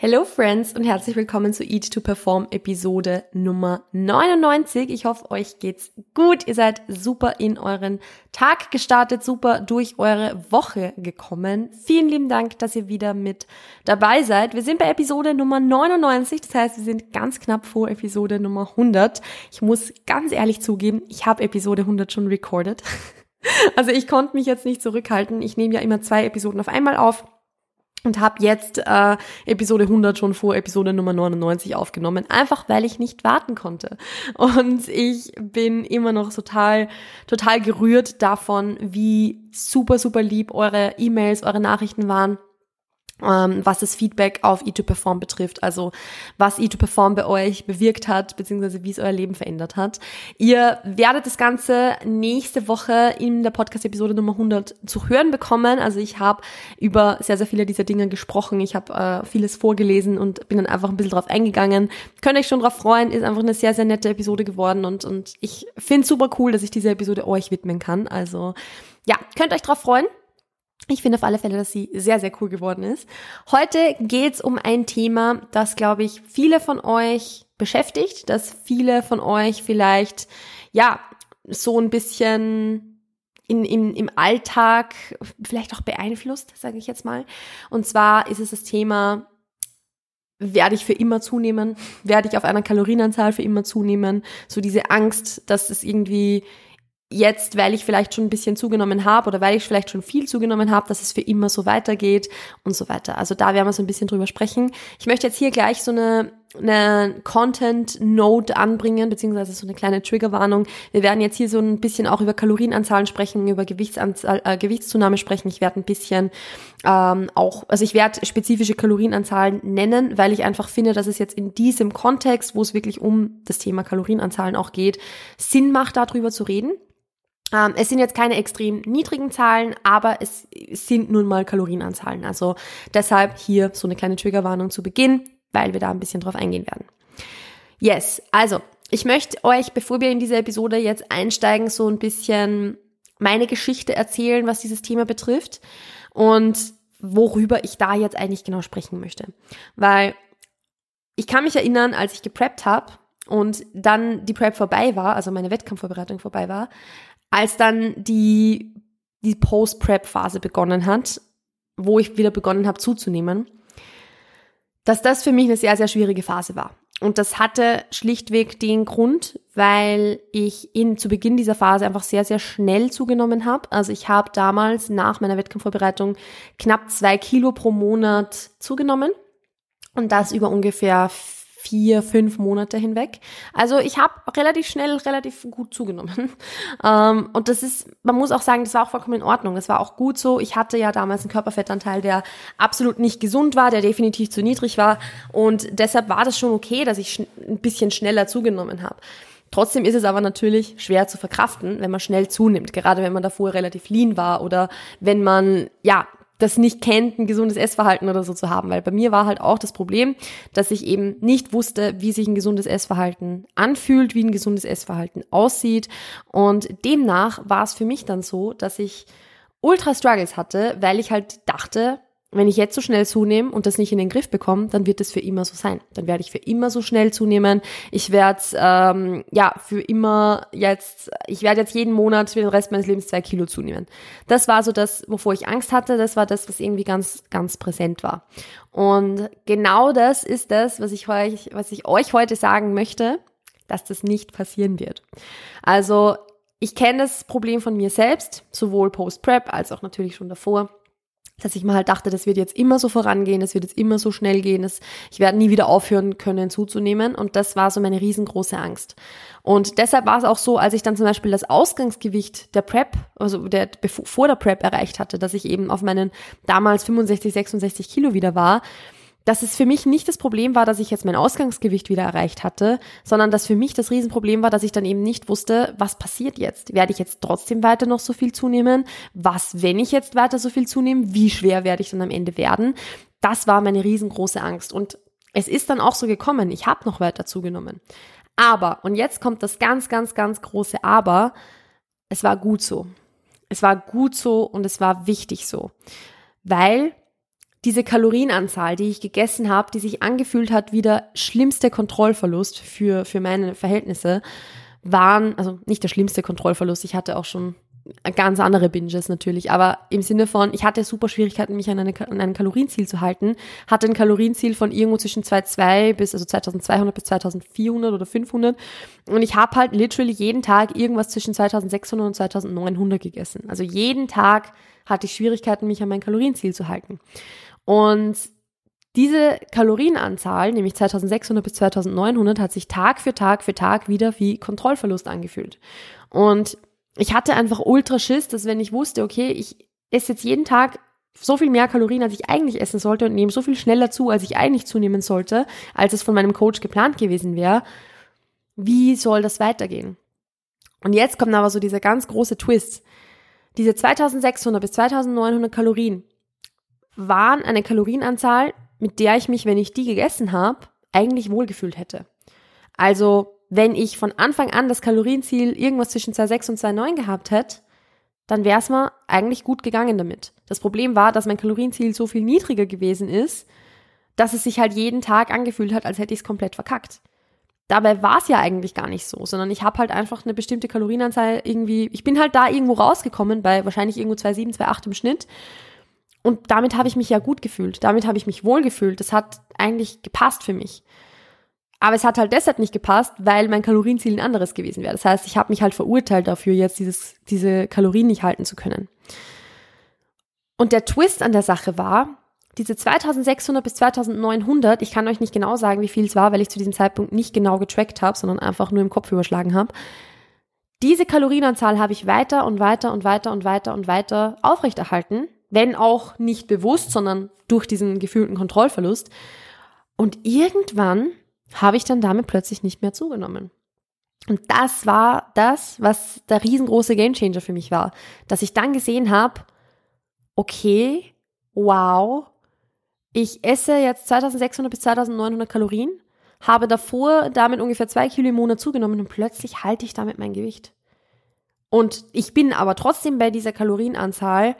Hello Friends und herzlich willkommen zu Eat to Perform Episode Nummer 99. Ich hoffe, euch geht's gut. Ihr seid super in euren Tag gestartet, super durch eure Woche gekommen. Vielen lieben Dank, dass ihr wieder mit dabei seid. Wir sind bei Episode Nummer 99, das heißt, wir sind ganz knapp vor Episode Nummer 100. Ich muss ganz ehrlich zugeben, ich habe Episode 100 schon recorded. Also ich konnte mich jetzt nicht zurückhalten. Ich nehme ja immer zwei Episoden auf einmal auf und habe jetzt äh, Episode 100 schon vor Episode Nummer 99 aufgenommen, einfach weil ich nicht warten konnte. Und ich bin immer noch total, total gerührt davon, wie super, super lieb eure E-Mails, eure Nachrichten waren was das Feedback auf E2Perform betrifft, also was E2Perform bei euch bewirkt hat, beziehungsweise wie es euer Leben verändert hat. Ihr werdet das Ganze nächste Woche in der Podcast-Episode Nummer 100 zu hören bekommen. Also ich habe über sehr, sehr viele dieser Dinge gesprochen. Ich habe äh, vieles vorgelesen und bin dann einfach ein bisschen drauf eingegangen. Könnt euch schon drauf freuen, ist einfach eine sehr, sehr nette Episode geworden und, und ich finde super cool, dass ich diese Episode euch widmen kann. Also ja, könnt euch drauf freuen. Ich finde auf alle Fälle, dass sie sehr, sehr cool geworden ist. Heute geht's um ein Thema, das, glaube ich, viele von euch beschäftigt, dass viele von euch vielleicht, ja, so ein bisschen in, in, im Alltag vielleicht auch beeinflusst, sage ich jetzt mal. Und zwar ist es das Thema, werde ich für immer zunehmen? Werde ich auf einer Kalorienanzahl für immer zunehmen? So diese Angst, dass es irgendwie jetzt, weil ich vielleicht schon ein bisschen zugenommen habe oder weil ich vielleicht schon viel zugenommen habe, dass es für immer so weitergeht und so weiter. Also da werden wir so ein bisschen drüber sprechen. Ich möchte jetzt hier gleich so eine, eine Content-Note anbringen, beziehungsweise so eine kleine Triggerwarnung. Wir werden jetzt hier so ein bisschen auch über Kalorienanzahlen sprechen, über Gewichtsanzahl, äh, Gewichtszunahme sprechen. Ich werde ein bisschen ähm, auch, also ich werde spezifische Kalorienanzahlen nennen, weil ich einfach finde, dass es jetzt in diesem Kontext, wo es wirklich um das Thema Kalorienanzahlen auch geht, Sinn macht, darüber zu reden. Ähm, es sind jetzt keine extrem niedrigen Zahlen, aber es sind nun mal Kalorienanzahlen. Also deshalb hier so eine kleine Triggerwarnung zu Beginn, weil wir da ein bisschen drauf eingehen werden. Yes, also ich möchte euch, bevor wir in diese Episode jetzt einsteigen, so ein bisschen meine Geschichte erzählen, was dieses Thema betrifft und worüber ich da jetzt eigentlich genau sprechen möchte. Weil ich kann mich erinnern, als ich gepreppt habe und dann die Prep vorbei war, also meine Wettkampfvorbereitung vorbei war, als dann die, die Post-Prep-Phase begonnen hat, wo ich wieder begonnen habe zuzunehmen, dass das für mich eine sehr, sehr schwierige Phase war. Und das hatte schlichtweg den Grund, weil ich in, zu Beginn dieser Phase einfach sehr, sehr schnell zugenommen habe. Also ich habe damals nach meiner Wettkampfvorbereitung knapp zwei Kilo pro Monat zugenommen. Und das über ungefähr vier, fünf Monate hinweg. Also ich habe relativ schnell, relativ gut zugenommen. Ähm, und das ist, man muss auch sagen, das war auch vollkommen in Ordnung. Das war auch gut so. Ich hatte ja damals einen Körperfettanteil, der absolut nicht gesund war, der definitiv zu niedrig war. Und deshalb war das schon okay, dass ich ein bisschen schneller zugenommen habe. Trotzdem ist es aber natürlich schwer zu verkraften, wenn man schnell zunimmt, gerade wenn man davor relativ lean war oder wenn man ja das nicht kennt, ein gesundes Essverhalten oder so zu haben. Weil bei mir war halt auch das Problem, dass ich eben nicht wusste, wie sich ein gesundes Essverhalten anfühlt, wie ein gesundes Essverhalten aussieht. Und demnach war es für mich dann so, dass ich ultra Struggles hatte, weil ich halt dachte, wenn ich jetzt so schnell zunehme und das nicht in den Griff bekomme, dann wird es für immer so sein. Dann werde ich für immer so schnell zunehmen. Ich werde ähm, ja für immer jetzt, ich werde jetzt jeden Monat für den Rest meines Lebens zwei Kilo zunehmen. Das war so das, wovor ich Angst hatte. Das war das, was irgendwie ganz, ganz präsent war. Und genau das ist das, was ich euch, was ich euch heute sagen möchte, dass das nicht passieren wird. Also ich kenne das Problem von mir selbst, sowohl Post-Prep als auch natürlich schon davor dass ich mir halt dachte, das wird jetzt immer so vorangehen, das wird jetzt immer so schnell gehen, das, ich werde nie wieder aufhören können zuzunehmen und das war so meine riesengroße Angst. Und deshalb war es auch so, als ich dann zum Beispiel das Ausgangsgewicht der Prep, also der, vor der Prep erreicht hatte, dass ich eben auf meinen damals 65, 66 Kilo wieder war, dass es für mich nicht das Problem war, dass ich jetzt mein Ausgangsgewicht wieder erreicht hatte, sondern dass für mich das Riesenproblem war, dass ich dann eben nicht wusste, was passiert jetzt? Werde ich jetzt trotzdem weiter noch so viel zunehmen? Was, wenn ich jetzt weiter so viel zunehme? Wie schwer werde ich dann am Ende werden? Das war meine riesengroße Angst. Und es ist dann auch so gekommen. Ich habe noch weiter zugenommen. Aber, und jetzt kommt das ganz, ganz, ganz große Aber, es war gut so. Es war gut so und es war wichtig so. Weil diese Kalorienanzahl, die ich gegessen habe, die sich angefühlt hat wie der schlimmste Kontrollverlust für, für meine Verhältnisse, waren, also nicht der schlimmste Kontrollverlust, ich hatte auch schon ganz andere Binges natürlich, aber im Sinne von, ich hatte super Schwierigkeiten, mich an, eine, an ein Kalorienziel zu halten, hatte ein Kalorienziel von irgendwo zwischen 2,2 bis, also 2200 bis 2400 oder 500 und ich habe halt literally jeden Tag irgendwas zwischen 2600 und 2900 gegessen. Also jeden Tag hatte ich Schwierigkeiten, mich an mein Kalorienziel zu halten. Und diese Kalorienanzahl, nämlich 2600 bis 2900, hat sich Tag für Tag für Tag wieder wie Kontrollverlust angefühlt. Und ich hatte einfach ultra Schiss, dass wenn ich wusste, okay, ich esse jetzt jeden Tag so viel mehr Kalorien, als ich eigentlich essen sollte und nehme so viel schneller zu, als ich eigentlich zunehmen sollte, als es von meinem Coach geplant gewesen wäre, wie soll das weitergehen? Und jetzt kommt aber so dieser ganz große Twist. Diese 2600 bis 2900 Kalorien, waren eine Kalorienanzahl, mit der ich mich, wenn ich die gegessen habe, eigentlich wohlgefühlt hätte. Also, wenn ich von Anfang an das Kalorienziel irgendwas zwischen 2,6 und 2,9 gehabt hätte, dann wäre es mir eigentlich gut gegangen damit. Das Problem war, dass mein Kalorienziel so viel niedriger gewesen ist, dass es sich halt jeden Tag angefühlt hat, als hätte ich es komplett verkackt. Dabei war es ja eigentlich gar nicht so, sondern ich habe halt einfach eine bestimmte Kalorienanzahl irgendwie, ich bin halt da irgendwo rausgekommen, bei wahrscheinlich irgendwo 2,7, 2,8 im Schnitt und damit habe ich mich ja gut gefühlt. Damit habe ich mich wohl gefühlt. Das hat eigentlich gepasst für mich. Aber es hat halt deshalb nicht gepasst, weil mein Kalorienziel ein anderes gewesen wäre. Das heißt, ich habe mich halt verurteilt dafür, jetzt dieses, diese Kalorien nicht halten zu können. Und der Twist an der Sache war, diese 2600 bis 2900, ich kann euch nicht genau sagen, wie viel es war, weil ich zu diesem Zeitpunkt nicht genau getrackt habe, sondern einfach nur im Kopf überschlagen habe. Diese Kalorienanzahl habe ich weiter und weiter und weiter und weiter und weiter aufrechterhalten wenn auch nicht bewusst, sondern durch diesen gefühlten Kontrollverlust. Und irgendwann habe ich dann damit plötzlich nicht mehr zugenommen. Und das war das, was der riesengroße Gamechanger für mich war, dass ich dann gesehen habe, okay, wow, ich esse jetzt 2600 bis 2900 Kalorien, habe davor damit ungefähr zwei Kilo im Monat zugenommen und plötzlich halte ich damit mein Gewicht. Und ich bin aber trotzdem bei dieser Kalorienanzahl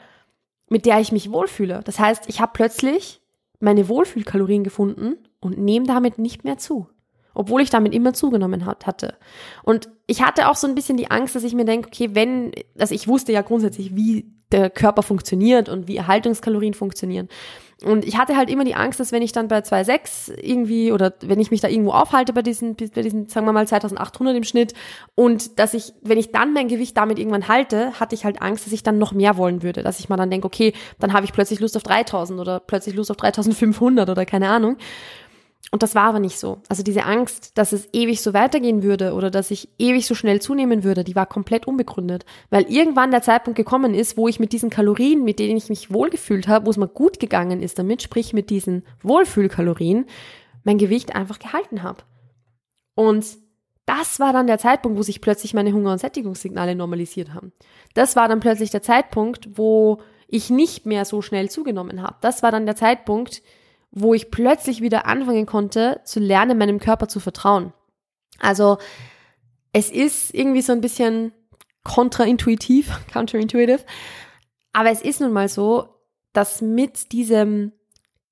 mit der ich mich wohlfühle. Das heißt, ich habe plötzlich meine Wohlfühlkalorien gefunden und nehme damit nicht mehr zu. Obwohl ich damit immer zugenommen hat, hatte. Und ich hatte auch so ein bisschen die Angst, dass ich mir denke, okay, wenn, also ich wusste ja grundsätzlich, wie der Körper funktioniert und wie Erhaltungskalorien funktionieren. Und ich hatte halt immer die Angst, dass wenn ich dann bei 2,6 irgendwie oder wenn ich mich da irgendwo aufhalte bei diesen, bei diesen, sagen wir mal 2800 im Schnitt und dass ich, wenn ich dann mein Gewicht damit irgendwann halte, hatte ich halt Angst, dass ich dann noch mehr wollen würde, dass ich mal dann denke, okay, dann habe ich plötzlich Lust auf 3000 oder plötzlich Lust auf 3500 oder keine Ahnung. Und das war aber nicht so. Also diese Angst, dass es ewig so weitergehen würde oder dass ich ewig so schnell zunehmen würde, die war komplett unbegründet. Weil irgendwann der Zeitpunkt gekommen ist, wo ich mit diesen Kalorien, mit denen ich mich wohlgefühlt habe, wo es mir gut gegangen ist damit, sprich mit diesen Wohlfühlkalorien, mein Gewicht einfach gehalten habe. Und das war dann der Zeitpunkt, wo sich plötzlich meine Hunger- und Sättigungssignale normalisiert haben. Das war dann plötzlich der Zeitpunkt, wo ich nicht mehr so schnell zugenommen habe. Das war dann der Zeitpunkt, wo ich plötzlich wieder anfangen konnte zu lernen, meinem Körper zu vertrauen. Also es ist irgendwie so ein bisschen kontraintuitiv, counterintuitive, aber es ist nun mal so, dass mit diesem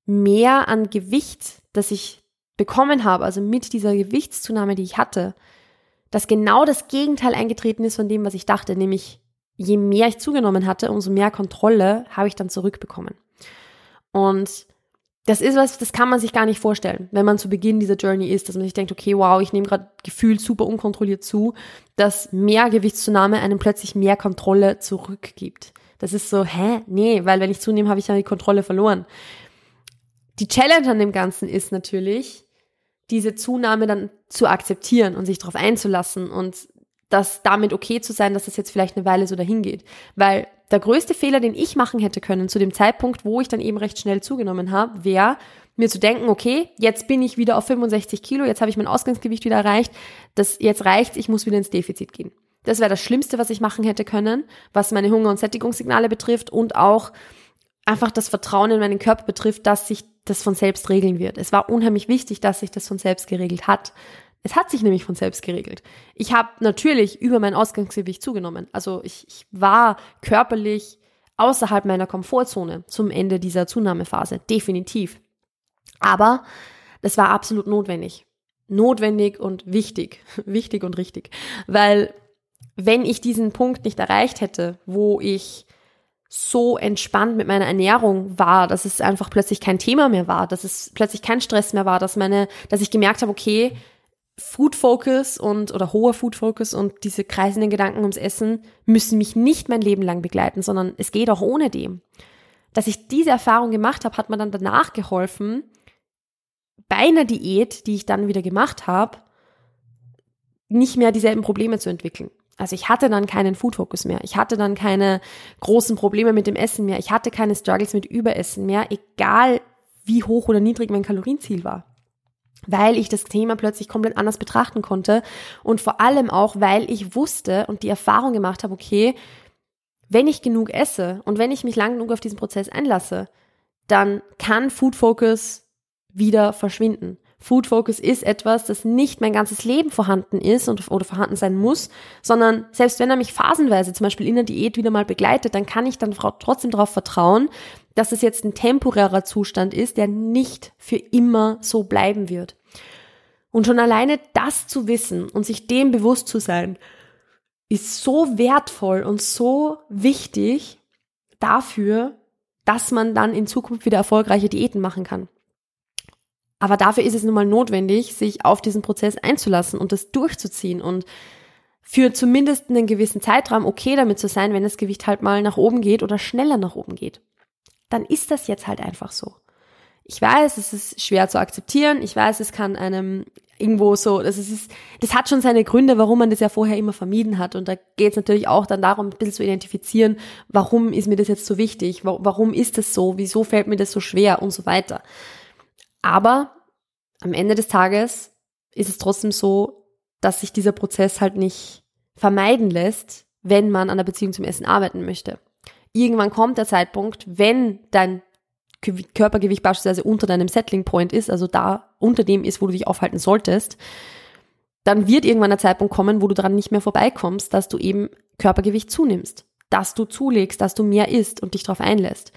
Mehr an Gewicht, das ich bekommen habe, also mit dieser Gewichtszunahme, die ich hatte, dass genau das Gegenteil eingetreten ist von dem, was ich dachte, nämlich je mehr ich zugenommen hatte, umso mehr Kontrolle habe ich dann zurückbekommen. Und das ist was, das kann man sich gar nicht vorstellen, wenn man zu Beginn dieser Journey ist, dass man sich denkt, okay, wow, ich nehme gerade gefühlt super unkontrolliert zu, dass mehr Gewichtszunahme einem plötzlich mehr Kontrolle zurückgibt. Das ist so, hä? Nee, weil wenn ich zunehme, habe ich ja die Kontrolle verloren. Die Challenge an dem Ganzen ist natürlich, diese Zunahme dann zu akzeptieren und sich darauf einzulassen und das damit okay zu sein, dass das jetzt vielleicht eine Weile so dahin geht. Weil der größte Fehler, den ich machen hätte können zu dem Zeitpunkt, wo ich dann eben recht schnell zugenommen habe, wäre mir zu denken, okay, jetzt bin ich wieder auf 65 Kilo, jetzt habe ich mein Ausgangsgewicht wieder erreicht, das jetzt reicht's, ich muss wieder ins Defizit gehen. Das wäre das Schlimmste, was ich machen hätte können, was meine Hunger- und Sättigungssignale betrifft und auch einfach das Vertrauen in meinen Körper betrifft, dass sich das von selbst regeln wird. Es war unheimlich wichtig, dass sich das von selbst geregelt hat. Es hat sich nämlich von selbst geregelt. Ich habe natürlich über mein Ausgangsgewicht zugenommen. Also ich, ich war körperlich außerhalb meiner Komfortzone zum Ende dieser Zunahmephase, definitiv. Aber das war absolut notwendig. Notwendig und wichtig, wichtig und richtig, weil wenn ich diesen Punkt nicht erreicht hätte, wo ich so entspannt mit meiner Ernährung war, dass es einfach plötzlich kein Thema mehr war, dass es plötzlich kein Stress mehr war, dass meine, dass ich gemerkt habe, okay, Food Focus und oder hoher Food Focus und diese kreisenden Gedanken ums Essen müssen mich nicht mein Leben lang begleiten, sondern es geht auch ohne dem. Dass ich diese Erfahrung gemacht habe, hat mir dann danach geholfen, bei einer Diät, die ich dann wieder gemacht habe, nicht mehr dieselben Probleme zu entwickeln. Also ich hatte dann keinen Food Focus mehr. Ich hatte dann keine großen Probleme mit dem Essen mehr. Ich hatte keine Struggles mit Überessen mehr, egal wie hoch oder niedrig mein Kalorienziel war weil ich das Thema plötzlich komplett anders betrachten konnte und vor allem auch, weil ich wusste und die Erfahrung gemacht habe, okay, wenn ich genug esse und wenn ich mich lang genug auf diesen Prozess einlasse, dann kann Food Focus wieder verschwinden. Food Focus ist etwas, das nicht mein ganzes Leben vorhanden ist und, oder vorhanden sein muss, sondern selbst wenn er mich phasenweise zum Beispiel in der Diät wieder mal begleitet, dann kann ich dann trotzdem darauf vertrauen, dass es jetzt ein temporärer Zustand ist, der nicht für immer so bleiben wird. Und schon alleine das zu wissen und sich dem bewusst zu sein, ist so wertvoll und so wichtig dafür, dass man dann in Zukunft wieder erfolgreiche Diäten machen kann. Aber dafür ist es nun mal notwendig, sich auf diesen Prozess einzulassen und das durchzuziehen und für zumindest einen gewissen Zeitraum okay damit zu sein, wenn das Gewicht halt mal nach oben geht oder schneller nach oben geht dann ist das jetzt halt einfach so. Ich weiß, es ist schwer zu akzeptieren. Ich weiß, es kann einem irgendwo so, das ist, das hat schon seine Gründe, warum man das ja vorher immer vermieden hat. Und da geht es natürlich auch dann darum, ein bisschen zu identifizieren, warum ist mir das jetzt so wichtig? Warum ist das so? Wieso fällt mir das so schwer? Und so weiter. Aber am Ende des Tages ist es trotzdem so, dass sich dieser Prozess halt nicht vermeiden lässt, wenn man an der Beziehung zum Essen arbeiten möchte irgendwann kommt der Zeitpunkt, wenn dein Körpergewicht beispielsweise unter deinem Settling Point ist, also da unter dem ist, wo du dich aufhalten solltest, dann wird irgendwann der Zeitpunkt kommen, wo du daran nicht mehr vorbeikommst, dass du eben Körpergewicht zunimmst, dass du zulegst, dass du mehr isst und dich darauf einlässt.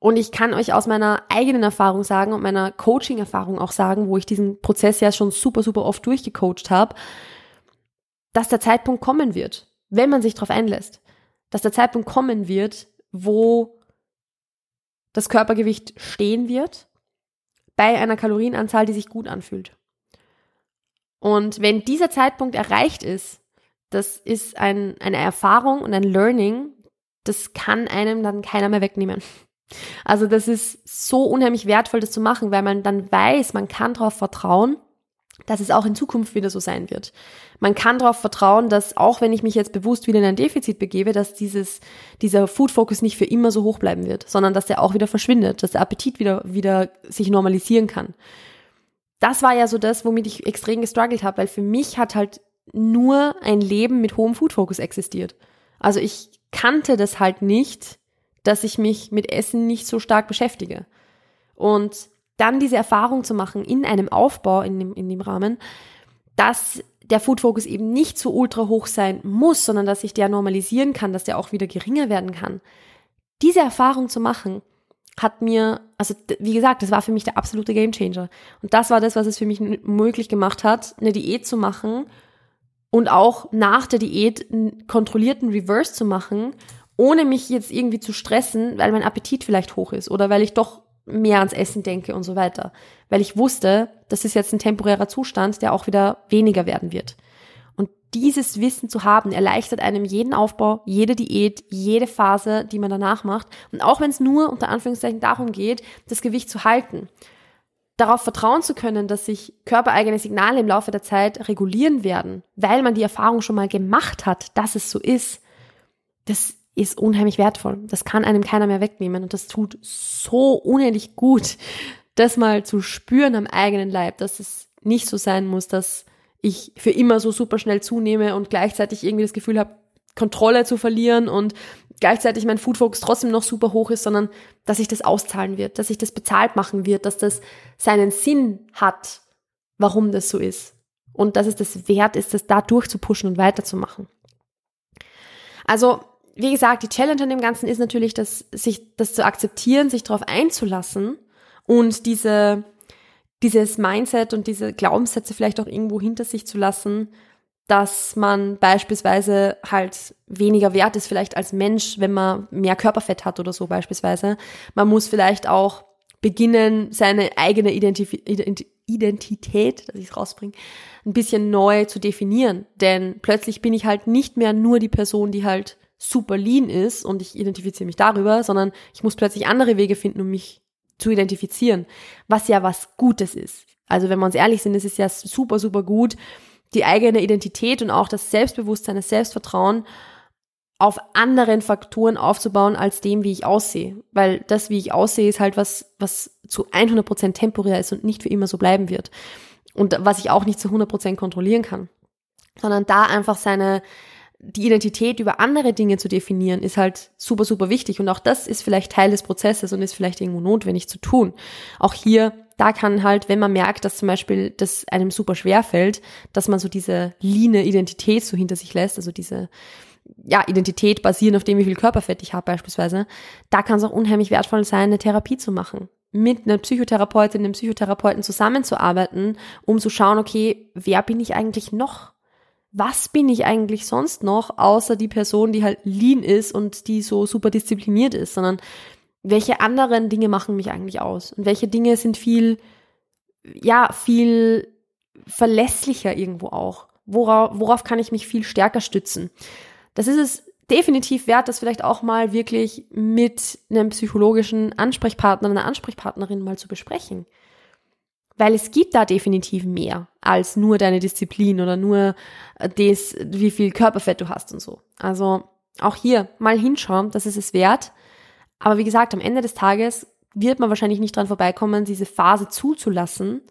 Und ich kann euch aus meiner eigenen Erfahrung sagen und meiner Coaching-Erfahrung auch sagen, wo ich diesen Prozess ja schon super, super oft durchgecoacht habe, dass der Zeitpunkt kommen wird, wenn man sich darauf einlässt dass der Zeitpunkt kommen wird, wo das Körpergewicht stehen wird bei einer Kalorienanzahl, die sich gut anfühlt. Und wenn dieser Zeitpunkt erreicht ist, das ist ein, eine Erfahrung und ein Learning, das kann einem dann keiner mehr wegnehmen. Also das ist so unheimlich wertvoll, das zu machen, weil man dann weiß, man kann darauf vertrauen, dass es auch in Zukunft wieder so sein wird. Man kann darauf vertrauen, dass auch wenn ich mich jetzt bewusst wieder in ein Defizit begebe, dass dieses, dieser Food Focus nicht für immer so hoch bleiben wird, sondern dass der auch wieder verschwindet, dass der Appetit wieder, wieder sich normalisieren kann. Das war ja so das, womit ich extrem gestruggelt habe, weil für mich hat halt nur ein Leben mit hohem Food Focus existiert. Also ich kannte das halt nicht, dass ich mich mit Essen nicht so stark beschäftige. Und dann diese Erfahrung zu machen in einem Aufbau, in dem, in dem Rahmen, dass der Food Focus eben nicht so ultra hoch sein muss, sondern dass sich der normalisieren kann, dass der auch wieder geringer werden kann. Diese Erfahrung zu machen, hat mir, also wie gesagt, das war für mich der absolute Gamechanger. Und das war das, was es für mich möglich gemacht hat, eine Diät zu machen und auch nach der Diät einen kontrollierten Reverse zu machen, ohne mich jetzt irgendwie zu stressen, weil mein Appetit vielleicht hoch ist oder weil ich doch mehr ans Essen denke und so weiter. Weil ich wusste, das ist jetzt ein temporärer Zustand, der auch wieder weniger werden wird. Und dieses Wissen zu haben, erleichtert einem jeden Aufbau, jede Diät, jede Phase, die man danach macht. Und auch wenn es nur unter Anführungszeichen darum geht, das Gewicht zu halten. Darauf vertrauen zu können, dass sich körpereigene Signale im Laufe der Zeit regulieren werden, weil man die Erfahrung schon mal gemacht hat, dass es so ist. Das ist unheimlich wertvoll. Das kann einem keiner mehr wegnehmen und das tut so unendlich gut, das mal zu spüren am eigenen Leib, dass es nicht so sein muss, dass ich für immer so super schnell zunehme und gleichzeitig irgendwie das Gefühl habe, Kontrolle zu verlieren und gleichzeitig mein Food trotzdem noch super hoch ist, sondern dass sich das auszahlen wird, dass sich das bezahlt machen wird, dass das seinen Sinn hat, warum das so ist und dass es das wert ist, das da durchzupuschen und weiterzumachen. Also wie gesagt, die Challenge an dem Ganzen ist natürlich, dass sich das zu akzeptieren, sich darauf einzulassen und diese dieses Mindset und diese Glaubenssätze vielleicht auch irgendwo hinter sich zu lassen, dass man beispielsweise halt weniger wert ist vielleicht als Mensch, wenn man mehr Körperfett hat oder so beispielsweise. Man muss vielleicht auch beginnen, seine eigene Identif Identität, dass ich es rausbringe, ein bisschen neu zu definieren. Denn plötzlich bin ich halt nicht mehr nur die Person, die halt super lean ist und ich identifiziere mich darüber, sondern ich muss plötzlich andere Wege finden, um mich zu identifizieren, was ja was Gutes ist. Also wenn wir uns ehrlich sind, ist es ja super, super gut, die eigene Identität und auch das Selbstbewusstsein, das Selbstvertrauen auf anderen Faktoren aufzubauen als dem, wie ich aussehe. Weil das, wie ich aussehe, ist halt was, was zu 100 Prozent temporär ist und nicht für immer so bleiben wird. Und was ich auch nicht zu 100 Prozent kontrollieren kann. Sondern da einfach seine, die Identität über andere Dinge zu definieren, ist halt super, super wichtig. Und auch das ist vielleicht Teil des Prozesses und ist vielleicht irgendwo notwendig zu tun. Auch hier da kann halt, wenn man merkt, dass zum Beispiel das einem super schwer fällt, dass man so diese line Identität so hinter sich lässt, also diese ja, Identität basieren auf dem, wie viel Körperfett ich habe beispielsweise, da kann es auch unheimlich wertvoll sein, eine Therapie zu machen. Mit einer Psychotherapeutin, einem Psychotherapeuten zusammenzuarbeiten, um zu schauen, okay, wer bin ich eigentlich noch? Was bin ich eigentlich sonst noch, außer die Person, die halt lean ist und die so super diszipliniert ist, sondern welche anderen Dinge machen mich eigentlich aus und welche Dinge sind viel, ja, viel verlässlicher irgendwo auch. Worauf, worauf kann ich mich viel stärker stützen? Das ist es definitiv wert, das vielleicht auch mal wirklich mit einem psychologischen Ansprechpartner, einer Ansprechpartnerin mal zu besprechen. Weil es gibt da definitiv mehr als nur deine Disziplin oder nur das, wie viel Körperfett du hast und so. Also auch hier mal hinschauen, das ist es wert. Aber wie gesagt, am Ende des Tages wird man wahrscheinlich nicht dran vorbeikommen, diese Phase zuzulassen.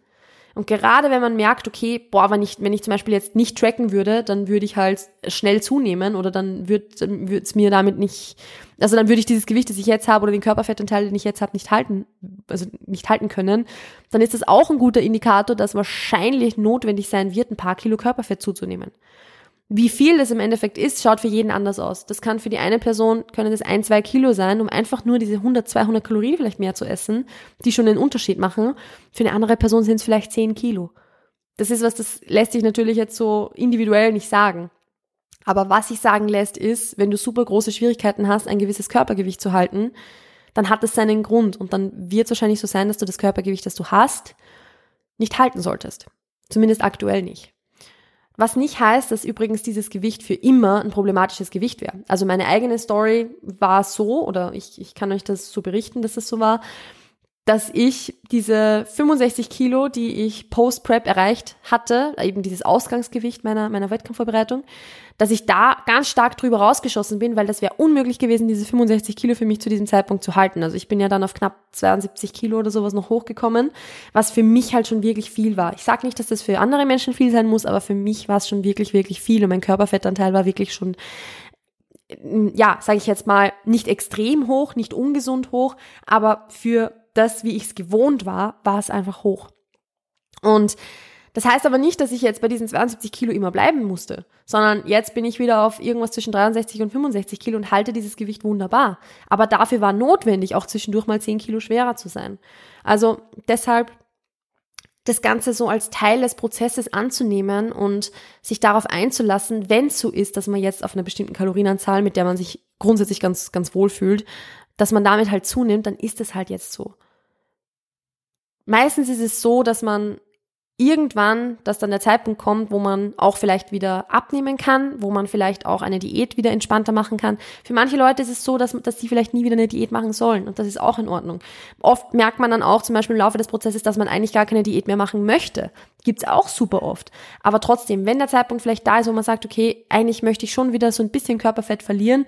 Und gerade wenn man merkt, okay, boah, wenn ich, wenn ich zum Beispiel jetzt nicht tracken würde, dann würde ich halt schnell zunehmen oder dann würde es mir damit nicht, also dann würde ich dieses Gewicht, das ich jetzt habe oder den Körperfettanteil, den ich jetzt habe, nicht halten, also nicht halten können, dann ist das auch ein guter Indikator, dass wahrscheinlich notwendig sein wird, ein paar Kilo Körperfett zuzunehmen. Wie viel das im Endeffekt ist, schaut für jeden anders aus. Das kann für die eine Person, können das ein, zwei Kilo sein, um einfach nur diese 100, 200 Kalorien vielleicht mehr zu essen, die schon den Unterschied machen. Für eine andere Person sind es vielleicht 10 Kilo. Das ist was, das lässt sich natürlich jetzt so individuell nicht sagen. Aber was sich sagen lässt, ist, wenn du super große Schwierigkeiten hast, ein gewisses Körpergewicht zu halten, dann hat es seinen Grund. Und dann wird es wahrscheinlich so sein, dass du das Körpergewicht, das du hast, nicht halten solltest. Zumindest aktuell nicht. Was nicht heißt, dass übrigens dieses Gewicht für immer ein problematisches Gewicht wäre. Also meine eigene Story war so, oder ich, ich kann euch das so berichten, dass es so war, dass ich diese 65 Kilo, die ich post-Prep erreicht hatte, eben dieses Ausgangsgewicht meiner, meiner Wettkampfvorbereitung, dass ich da ganz stark drüber rausgeschossen bin, weil das wäre unmöglich gewesen, diese 65 Kilo für mich zu diesem Zeitpunkt zu halten. Also ich bin ja dann auf knapp 72 Kilo oder sowas noch hochgekommen, was für mich halt schon wirklich viel war. Ich sage nicht, dass das für andere Menschen viel sein muss, aber für mich war es schon wirklich, wirklich viel und mein Körperfettanteil war wirklich schon ja, sage ich jetzt mal, nicht extrem hoch, nicht ungesund hoch, aber für das, wie ich es gewohnt war, war es einfach hoch. Und das heißt aber nicht, dass ich jetzt bei diesen 72 Kilo immer bleiben musste, sondern jetzt bin ich wieder auf irgendwas zwischen 63 und 65 Kilo und halte dieses Gewicht wunderbar. Aber dafür war notwendig, auch zwischendurch mal 10 Kilo schwerer zu sein. Also deshalb das Ganze so als Teil des Prozesses anzunehmen und sich darauf einzulassen, wenn es so ist, dass man jetzt auf einer bestimmten Kalorienanzahl, mit der man sich grundsätzlich ganz, ganz wohl fühlt, dass man damit halt zunimmt, dann ist es halt jetzt so. Meistens ist es so, dass man irgendwann, dass dann der Zeitpunkt kommt, wo man auch vielleicht wieder abnehmen kann, wo man vielleicht auch eine Diät wieder entspannter machen kann. Für manche Leute ist es so, dass, dass die vielleicht nie wieder eine Diät machen sollen und das ist auch in Ordnung. Oft merkt man dann auch zum Beispiel im Laufe des Prozesses, dass man eigentlich gar keine Diät mehr machen möchte. Gibt's auch super oft. Aber trotzdem, wenn der Zeitpunkt vielleicht da ist, wo man sagt, okay, eigentlich möchte ich schon wieder so ein bisschen Körperfett verlieren,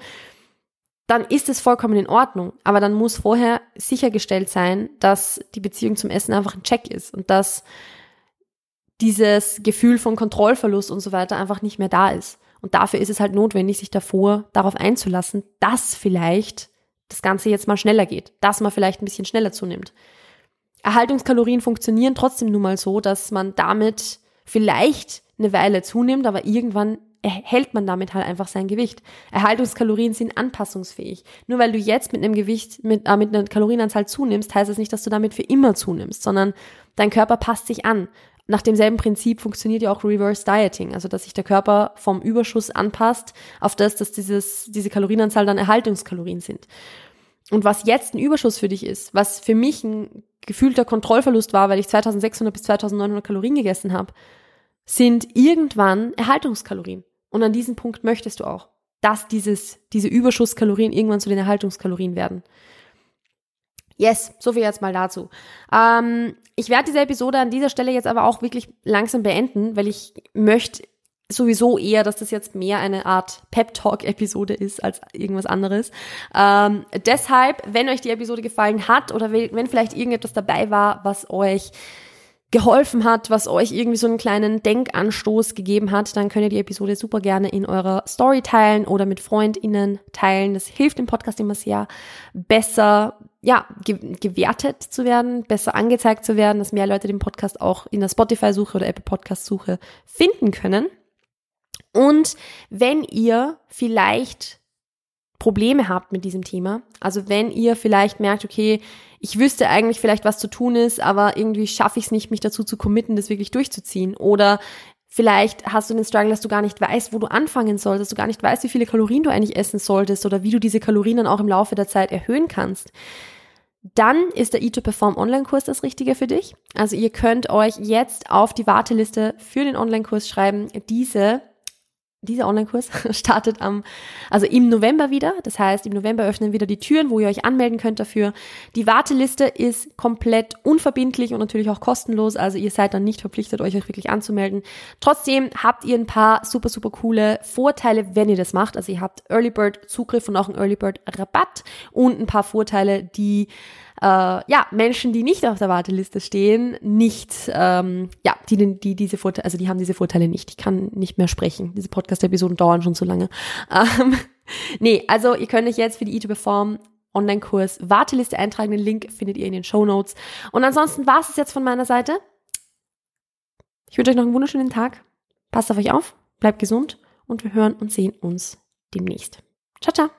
dann ist es vollkommen in Ordnung. Aber dann muss vorher sichergestellt sein, dass die Beziehung zum Essen einfach ein Check ist und dass dieses Gefühl von Kontrollverlust und so weiter einfach nicht mehr da ist. Und dafür ist es halt notwendig, sich davor darauf einzulassen, dass vielleicht das Ganze jetzt mal schneller geht, dass man vielleicht ein bisschen schneller zunimmt. Erhaltungskalorien funktionieren trotzdem nun mal so, dass man damit vielleicht eine Weile zunimmt, aber irgendwann erhält man damit halt einfach sein Gewicht. Erhaltungskalorien sind anpassungsfähig. Nur weil du jetzt mit einem Gewicht, mit, äh, mit einer Kalorienanzahl zunimmst, heißt das nicht, dass du damit für immer zunimmst, sondern dein Körper passt sich an. Nach demselben Prinzip funktioniert ja auch Reverse Dieting, also dass sich der Körper vom Überschuss anpasst auf das, dass dieses, diese Kalorienanzahl dann Erhaltungskalorien sind. Und was jetzt ein Überschuss für dich ist, was für mich ein gefühlter Kontrollverlust war, weil ich 2600 bis 2900 Kalorien gegessen habe, sind irgendwann Erhaltungskalorien. Und an diesem Punkt möchtest du auch, dass dieses, diese Überschusskalorien irgendwann zu den Erhaltungskalorien werden. Yes, so viel jetzt mal dazu. Ähm, ich werde diese Episode an dieser Stelle jetzt aber auch wirklich langsam beenden, weil ich möchte sowieso eher, dass das jetzt mehr eine Art Pep-Talk-Episode ist als irgendwas anderes. Ähm, deshalb, wenn euch die Episode gefallen hat oder wenn vielleicht irgendetwas dabei war, was euch geholfen hat, was euch irgendwie so einen kleinen Denkanstoß gegeben hat, dann könnt ihr die Episode super gerne in eurer Story teilen oder mit FreundInnen teilen. Das hilft dem Podcast immer sehr, besser, ja, ge gewertet zu werden, besser angezeigt zu werden, dass mehr Leute den Podcast auch in der Spotify-Suche oder Apple Podcast-Suche finden können. Und wenn ihr vielleicht Probleme habt mit diesem Thema, also wenn ihr vielleicht merkt, okay, ich wüsste eigentlich vielleicht, was zu tun ist, aber irgendwie schaffe ich es nicht, mich dazu zu committen, das wirklich durchzuziehen. Oder vielleicht hast du den Struggle, dass du gar nicht weißt, wo du anfangen sollst, dass du gar nicht weißt, wie viele Kalorien du eigentlich essen solltest oder wie du diese Kalorien dann auch im Laufe der Zeit erhöhen kannst. Dann ist der E2Perform Online-Kurs das Richtige für dich. Also ihr könnt euch jetzt auf die Warteliste für den Online-Kurs schreiben. Diese dieser Online-Kurs startet am, also im November wieder. Das heißt, im November öffnen wieder die Türen, wo ihr euch anmelden könnt dafür. Die Warteliste ist komplett unverbindlich und natürlich auch kostenlos. Also ihr seid dann nicht verpflichtet, euch wirklich anzumelden. Trotzdem habt ihr ein paar super, super coole Vorteile, wenn ihr das macht. Also ihr habt Early Bird Zugriff und auch einen Early Bird Rabatt und ein paar Vorteile, die äh, ja, Menschen, die nicht auf der Warteliste stehen, nicht, ähm, ja, die, die diese Vorteile, also die haben diese Vorteile nicht. Ich kann nicht mehr sprechen. Diese Podcast-Episoden dauern schon zu lange. Ähm, nee, also ihr könnt euch jetzt für die E2Perform Online-Kurs Warteliste eintragen. Den Link findet ihr in den Show Notes. Und ansonsten war es jetzt von meiner Seite. Ich wünsche euch noch einen wunderschönen Tag. Passt auf euch auf, bleibt gesund und wir hören und sehen uns demnächst. Ciao, ciao.